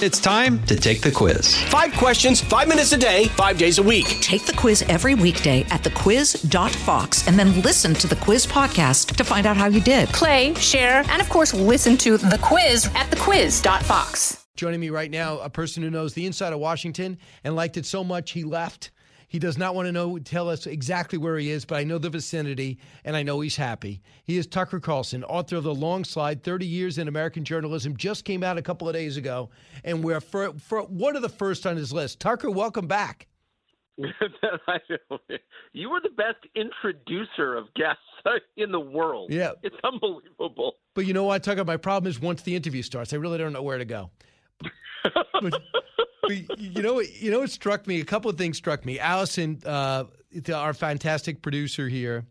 It's time to take the quiz. Five questions, five minutes a day, five days a week. Take the quiz every weekday at thequiz.fox and then listen to the quiz podcast to find out how you did. Play, share, and of course, listen to the quiz at thequiz.fox. Joining me right now, a person who knows the inside of Washington and liked it so much he left. He does not want to know, tell us exactly where he is, but I know the vicinity and I know he's happy. He is Tucker Carlson, author of The Long Slide 30 Years in American Journalism, just came out a couple of days ago. And we're for, for one of the first on his list. Tucker, welcome back. you were the best introducer of guests in the world. Yeah. It's unbelievable. But you know what, Tucker? My problem is once the interview starts, I really don't know where to go. but, you know, you know, what struck me. A couple of things struck me. Allison, uh, our fantastic producer here.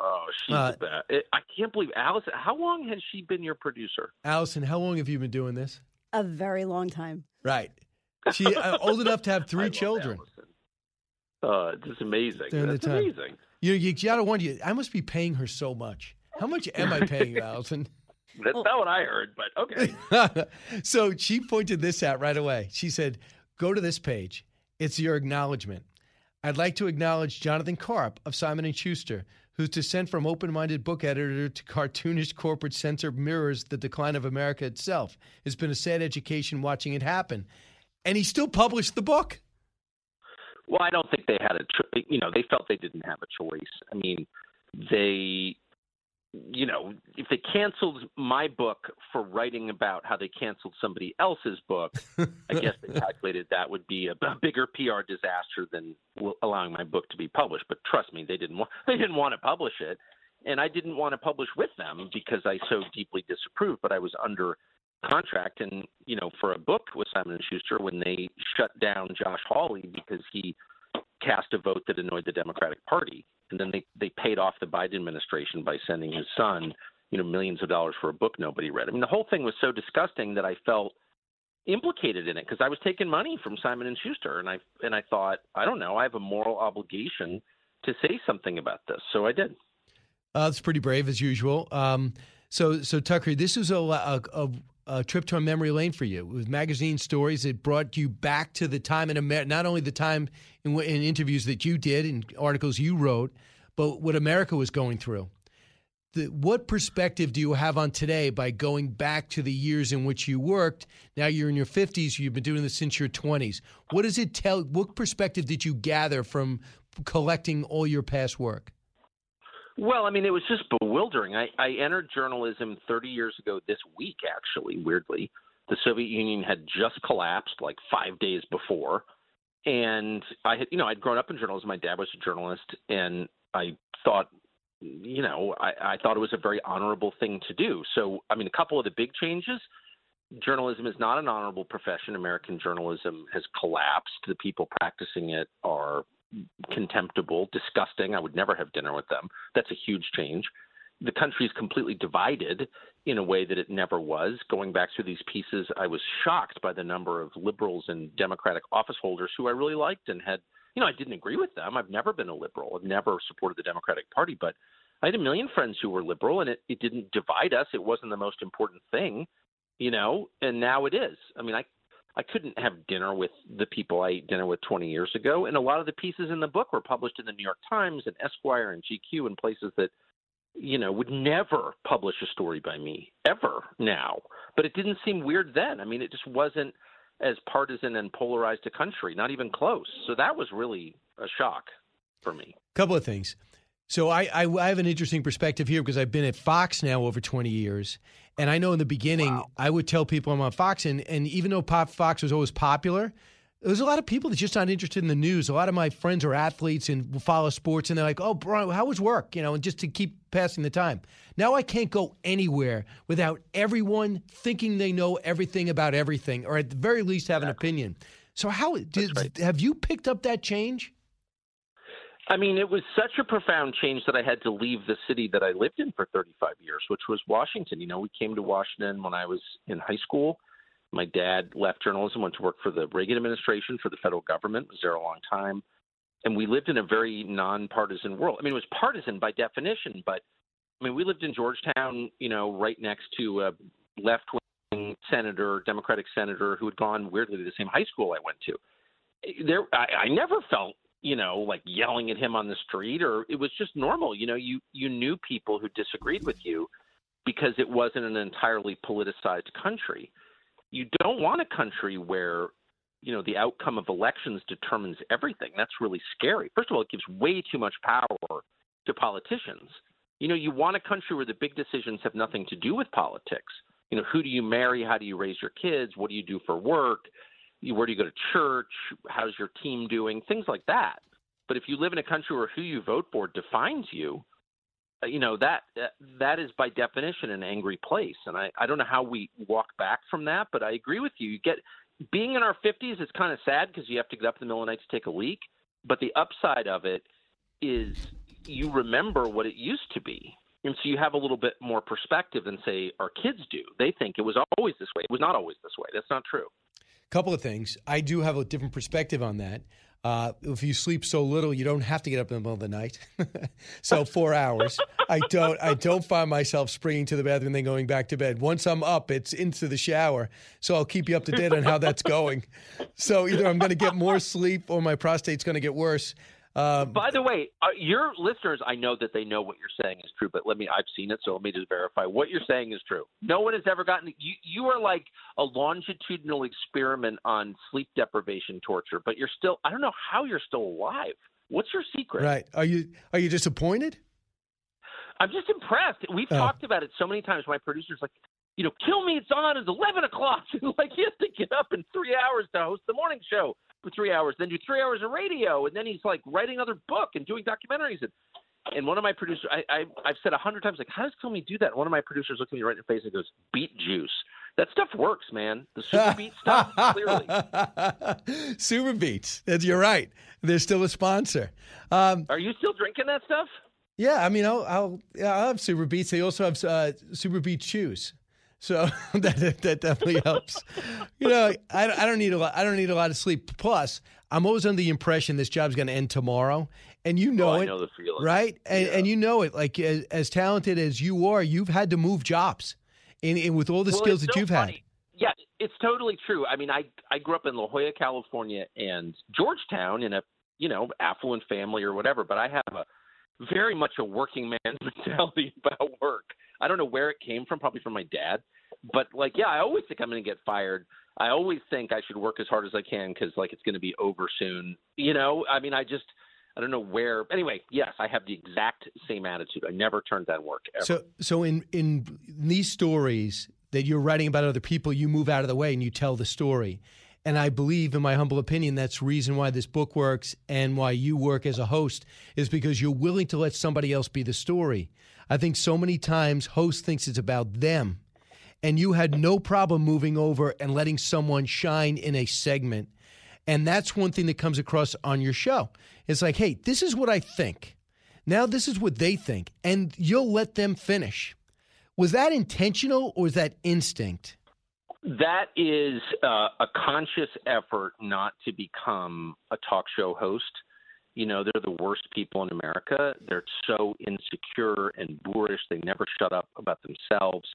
Oh, she's uh, the best. I can't believe Allison. How long has she been your producer? Allison, how long have you been doing this? A very long time. Right. She uh, old enough to have three children. Uh, it's amazing. That's amazing. You you gotta wonder. I must be paying her so much. How much am I paying you, Allison? That's not what I heard, but okay. so she pointed this out right away. She said, Go to this page. It's your acknowledgement. I'd like to acknowledge Jonathan Karp of Simon & Schuster, whose descent from open-minded book editor to cartoonish corporate censor mirrors the decline of America itself. It's been a sad education watching it happen. And he still published the book. Well, I don't think they had a, you know, they felt they didn't have a choice. I mean, they you know, if they canceled my book for writing about how they canceled somebody else's book, I guess they calculated that would be a, a bigger PR disaster than allowing my book to be published. But trust me, they didn't want they didn't want to publish it, and I didn't want to publish with them because I so deeply disapproved. But I was under contract, and you know, for a book with Simon and Schuster, when they shut down Josh Hawley because he cast a vote that annoyed the Democratic Party, and then they they paid off the Biden administration by sending his son, you know, millions of dollars for a book nobody read. I mean, the whole thing was so disgusting that I felt implicated in it because I was taking money from Simon and Schuster, and I and I thought, I don't know, I have a moral obligation to say something about this, so I did. Uh, that's pretty brave as usual. Um, so so Tucker, this was a, a, a a trip to a memory lane for you. with magazine stories. It brought you back to the time in America, not only the time in, in interviews that you did and articles you wrote, but what America was going through. The, what perspective do you have on today by going back to the years in which you worked? Now you're in your 50s, you've been doing this since your 20s. What does it tell? What perspective did you gather from collecting all your past work? Well, I mean, it was just bewildering. I, I entered journalism 30 years ago this week, actually, weirdly. The Soviet Union had just collapsed like five days before. And I had, you know, I'd grown up in journalism. My dad was a journalist. And I thought, you know, I, I thought it was a very honorable thing to do. So, I mean, a couple of the big changes journalism is not an honorable profession. American journalism has collapsed. The people practicing it are contemptible, disgusting. I would never have dinner with them. That's a huge change. The country is completely divided in a way that it never was. Going back through these pieces, I was shocked by the number of liberals and Democratic office holders who I really liked and had, you know, I didn't agree with them. I've never been a liberal. I've never supported the Democratic Party, but I had a million friends who were liberal and it, it didn't divide us. It wasn't the most important thing, you know, and now it is. I mean, I I couldn't have dinner with the people I ate dinner with 20 years ago. And a lot of the pieces in the book were published in the New York Times and Esquire and GQ and places that, you know, would never publish a story by me ever now. But it didn't seem weird then. I mean, it just wasn't as partisan and polarized a country, not even close. So that was really a shock for me. Couple of things. So I, I, I have an interesting perspective here because I've been at Fox now over 20 years, and I know in the beginning wow. I would tell people I'm on Fox, and and even though Pop Fox was always popular, there's a lot of people that's just not interested in the news. A lot of my friends are athletes and follow sports, and they're like, "Oh, Brian, how was work?" You know, and just to keep passing the time. Now I can't go anywhere without everyone thinking they know everything about everything, or at the very least have an opinion. So how did, right. have you picked up that change? I mean, it was such a profound change that I had to leave the city that I lived in for 35 years, which was Washington. You know, we came to Washington when I was in high school. My dad left journalism, went to work for the Reagan administration, for the federal government, was there a long time. And we lived in a very nonpartisan world. I mean, it was partisan by definition, but I mean, we lived in Georgetown, you know, right next to a left wing senator, Democratic senator, who had gone weirdly to the same high school I went to. There, I, I never felt you know like yelling at him on the street, or it was just normal. You know, you you knew people who disagreed with you because it wasn't an entirely politicized country. You don't want a country where you know the outcome of elections determines everything. That's really scary. First of all, it gives way too much power to politicians. You know, you want a country where the big decisions have nothing to do with politics. You know, who do you marry? How do you raise your kids? What do you do for work? Where do you go to church? How's your team doing? Things like that. But if you live in a country where who you vote for defines you, uh, you know that that is by definition an angry place. And I, I don't know how we walk back from that but i agree with you. You get being in our 50s is kind of sad because you have to get up in the middle of the night to take a leak but the upside of it is you remember what it used to be. And so you have a little bit more perspective than say our kids do. They think it was always this way. It was not always this way. That's not true couple of things i do have a different perspective on that uh, if you sleep so little, you don't have to get up in the middle of the night. so four hours. I don't. I don't find myself springing to the bathroom and then going back to bed. Once I'm up, it's into the shower. So I'll keep you up to date on how that's going. So either I'm going to get more sleep or my prostate's going to get worse. Um, By the way, uh, your listeners, I know that they know what you're saying is true, but let me, I've seen it, so let me just verify. What you're saying is true. No one has ever gotten, you, you are like a longitudinal experiment on sleep deprivation torture, but you're still, I don't know how you're still alive. What's your secret? Right. Are you, are you disappointed? I'm just impressed. We've oh. talked about it so many times. My producer's like, you know, kill me. It's on. It's 11 o'clock. like, he has to get up in three hours to host the morning show for three hours, then do three hours of radio, and then he's like writing another book and doing documentaries. And, and one of my producers, I, I, I've said a hundred times, like, how does Comey do that? And one of my producers looked at me right in the face and goes, beet juice. That stuff works, man. The super beet stuff, clearly. super beets. You're right. They're still a sponsor. Um, Are you still drinking that stuff? Yeah, I mean, I'll, I'll, yeah, I'll have super beets. They also have uh, super beet shoes. So that that definitely helps. You know, I, I don't need a lot. I don't need a lot of sleep. Plus, I'm always under the impression this job's going to end tomorrow, and you know oh, it, know right? And, yeah. and you know it. Like as, as, talented as you are, you've had to move jobs, and, and with all the well, skills that so you've funny. had. Yeah, it's totally true. I mean, I I grew up in La Jolla, California, and Georgetown in a you know affluent family or whatever, but I have a very much a working man's mentality about work. I don't know where it came from, probably from my dad but like, yeah, I always think I'm going to get fired. I always think I should work as hard as I can because like it's going to be over soon. You know, I mean, I just I don't know where. Anyway, yes, I have the exact same attitude. I never turned down work. Ever. So, so in in these stories that you're writing about other people, you move out of the way and you tell the story. And I believe, in my humble opinion, that's the reason why this book works and why you work as a host is because you're willing to let somebody else be the story. I think so many times host thinks it's about them and you had no problem moving over and letting someone shine in a segment. And that's one thing that comes across on your show. It's like, hey, this is what I think. Now this is what they think. And you'll let them finish. Was that intentional or was that instinct? That is uh, a conscious effort not to become a talk show host. You know, they're the worst people in America. They're so insecure and boorish. They never shut up about themselves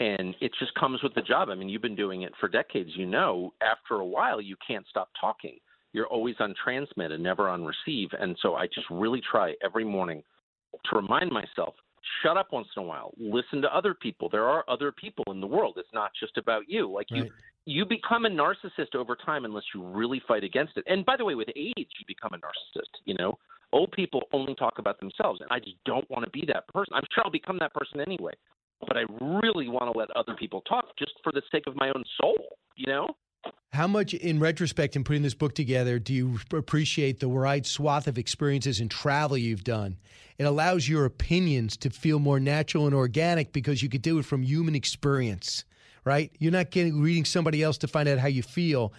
and it just comes with the job. I mean, you've been doing it for decades. You know, after a while, you can't stop talking. You're always on transmit and never on receive. And so I just really try every morning to remind myself shut up once in a while listen to other people. There are other people in the world. It's not just about you. Like right. you you become a narcissist over time unless you really fight against it. And by the way with age you become a narcissist you know? Old people only talk about themselves and i just don't want to be that person. I'm sure i'll become that person anyway but I really want to let other people talk just for the sake of my own soul, you know? How much, in retrospect, in putting this book together, do you appreciate the wide swath of experiences and travel you've done? It allows your opinions to feel more natural and organic because you could do it from human experience, right? You're not getting reading somebody else to find out how you feel.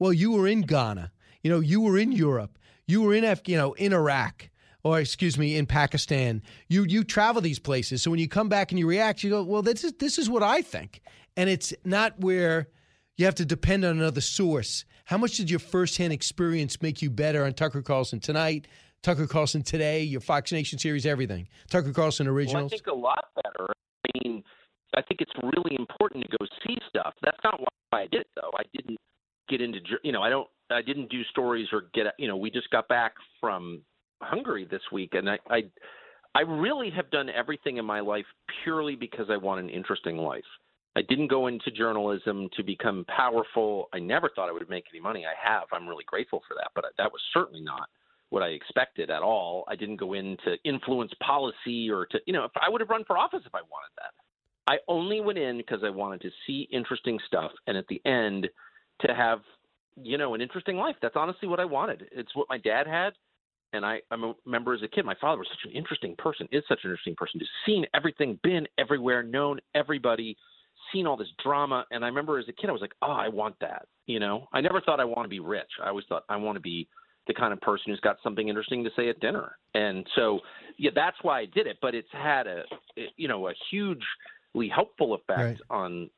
Well, you were in Ghana, you know, you were in Europe, you were in, Af- you know, in Iraq or excuse me, in Pakistan. You you travel these places, so when you come back and you react, you go, well, this is this is what I think, and it's not where you have to depend on another source. How much did your firsthand experience make you better on Tucker Carlson tonight? Tucker Carlson today, your Fox Nation series, everything. Tucker Carlson originals. Well, I think a lot better. I mean, I think it's really important to go see stuff. That's not why I did it though. I didn't get into you know I don't I didn't do stories or get you know we just got back from Hungary this week and I I I really have done everything in my life purely because I want an interesting life. I didn't go into journalism to become powerful. I never thought I would make any money. I have. I'm really grateful for that, but that was certainly not what I expected at all. I didn't go in to influence policy or to, you know, if I would have run for office if I wanted that. I only went in because I wanted to see interesting stuff and at the end to have, you know, an interesting life. That's honestly what I wanted. It's what my dad had. And I, I remember as a kid, my father was such an interesting person, is such an interesting person, just seen everything, been everywhere, known everybody, seen all this drama. And I remember as a kid, I was like, oh, I want that. You know, I never thought I want to be rich. I always thought I want to be the kind of person who's got something interesting to say at dinner. And so, yeah, that's why I did it. But it's had a, you know, a hugely helpful effect right. on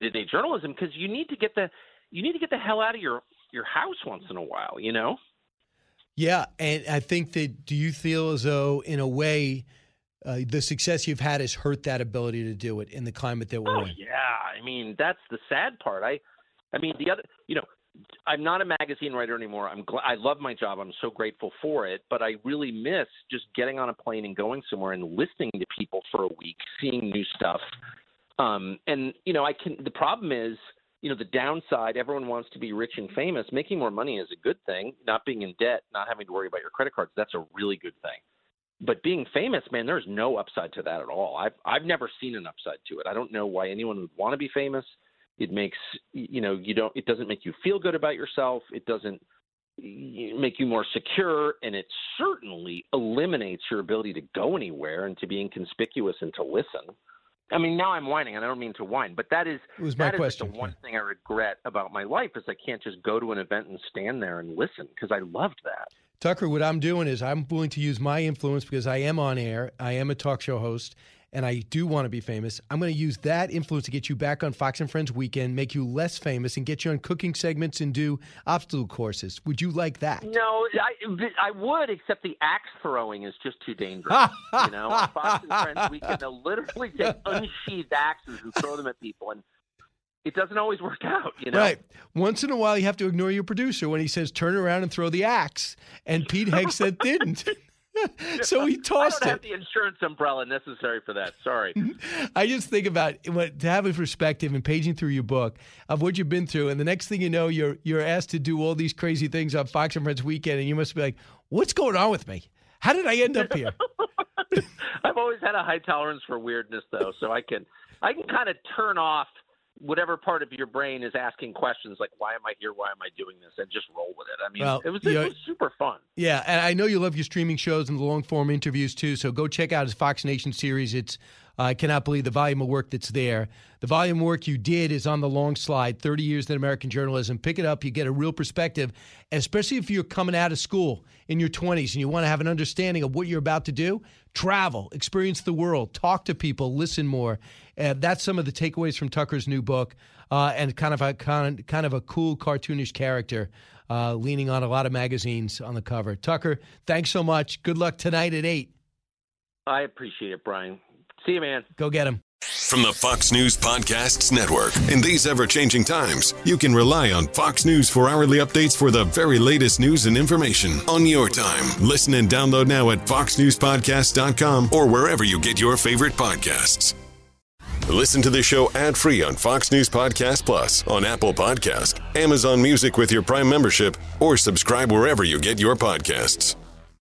the day journalism because you need to get the, you need to get the hell out of your your house once in a while. You know. Yeah, and I think that. Do you feel as though, in a way, uh, the success you've had has hurt that ability to do it in the climate that we're oh, in? Yeah, I mean that's the sad part. I, I mean the other, you know, I'm not a magazine writer anymore. I'm glad. I love my job. I'm so grateful for it. But I really miss just getting on a plane and going somewhere and listening to people for a week, seeing new stuff. Um, and you know, I can. The problem is, you know, the downside. Everyone wants to be rich and famous. Making more money is a good thing. Not being in debt, not having to worry about your credit cards. That's a really good thing. But being famous, man, there's no upside to that at all. I've I've never seen an upside to it. I don't know why anyone would want to be famous. It makes you know you don't. It doesn't make you feel good about yourself. It doesn't make you more secure, and it certainly eliminates your ability to go anywhere and to be inconspicuous and to listen. I mean, now I'm whining, and I don't mean to whine, but that is was my that question. Is the one thing I regret about my life is I can't just go to an event and stand there and listen because I loved that. Tucker, what I'm doing is I'm willing to use my influence because I am on air. I am a talk show host, and I do want to be famous, I'm going to use that influence to get you back on Fox and Friends weekend, make you less famous, and get you on cooking segments and do obstacle courses. Would you like that? No, I, I would, except the axe throwing is just too dangerous. you know, on Fox and Friends weekend, they'll literally take unsheathed axes and throw them at people, and it doesn't always work out, you know. Right. Once in a while, you have to ignore your producer when he says, "Turn around and throw the axe, and Pete Hegseth didn't. so he tossed I don't it. have the insurance umbrella necessary for that. Sorry. I just think about what, to have a perspective and paging through your book of what you've been through, and the next thing you know, you're you're asked to do all these crazy things on Fox and Friends weekend, and you must be like, "What's going on with me? How did I end up here?" I've always had a high tolerance for weirdness, though, so I can I can kind of turn off whatever part of your brain is asking questions like why am i here? Why am i doing this? And just roll with it. I mean well, it, was, it was super fun. Yeah and i know you love your streaming shows and the long form interviews too so go check out his fox nation series. It's I cannot believe the volume of work that's there. The volume of work you did is on the long slide 30 years in American journalism. Pick it up, you get a real perspective, especially if you're coming out of school in your 20s and you want to have an understanding of what you're about to do. Travel, experience the world, talk to people, listen more. Uh, that's some of the takeaways from Tucker's new book, uh, and kind of a kind, kind of a cool cartoonish character, uh, leaning on a lot of magazines on the cover. Tucker, thanks so much. Good luck tonight at eight. I appreciate it, Brian. See you, man. Go get him. From the Fox News Podcasts Network. In these ever changing times, you can rely on Fox News for hourly updates for the very latest news and information on your time. Listen and download now at foxnewspodcast.com or wherever you get your favorite podcasts. Listen to the show ad free on Fox News Podcast Plus, on Apple Podcast, Amazon Music with your Prime membership, or subscribe wherever you get your podcasts.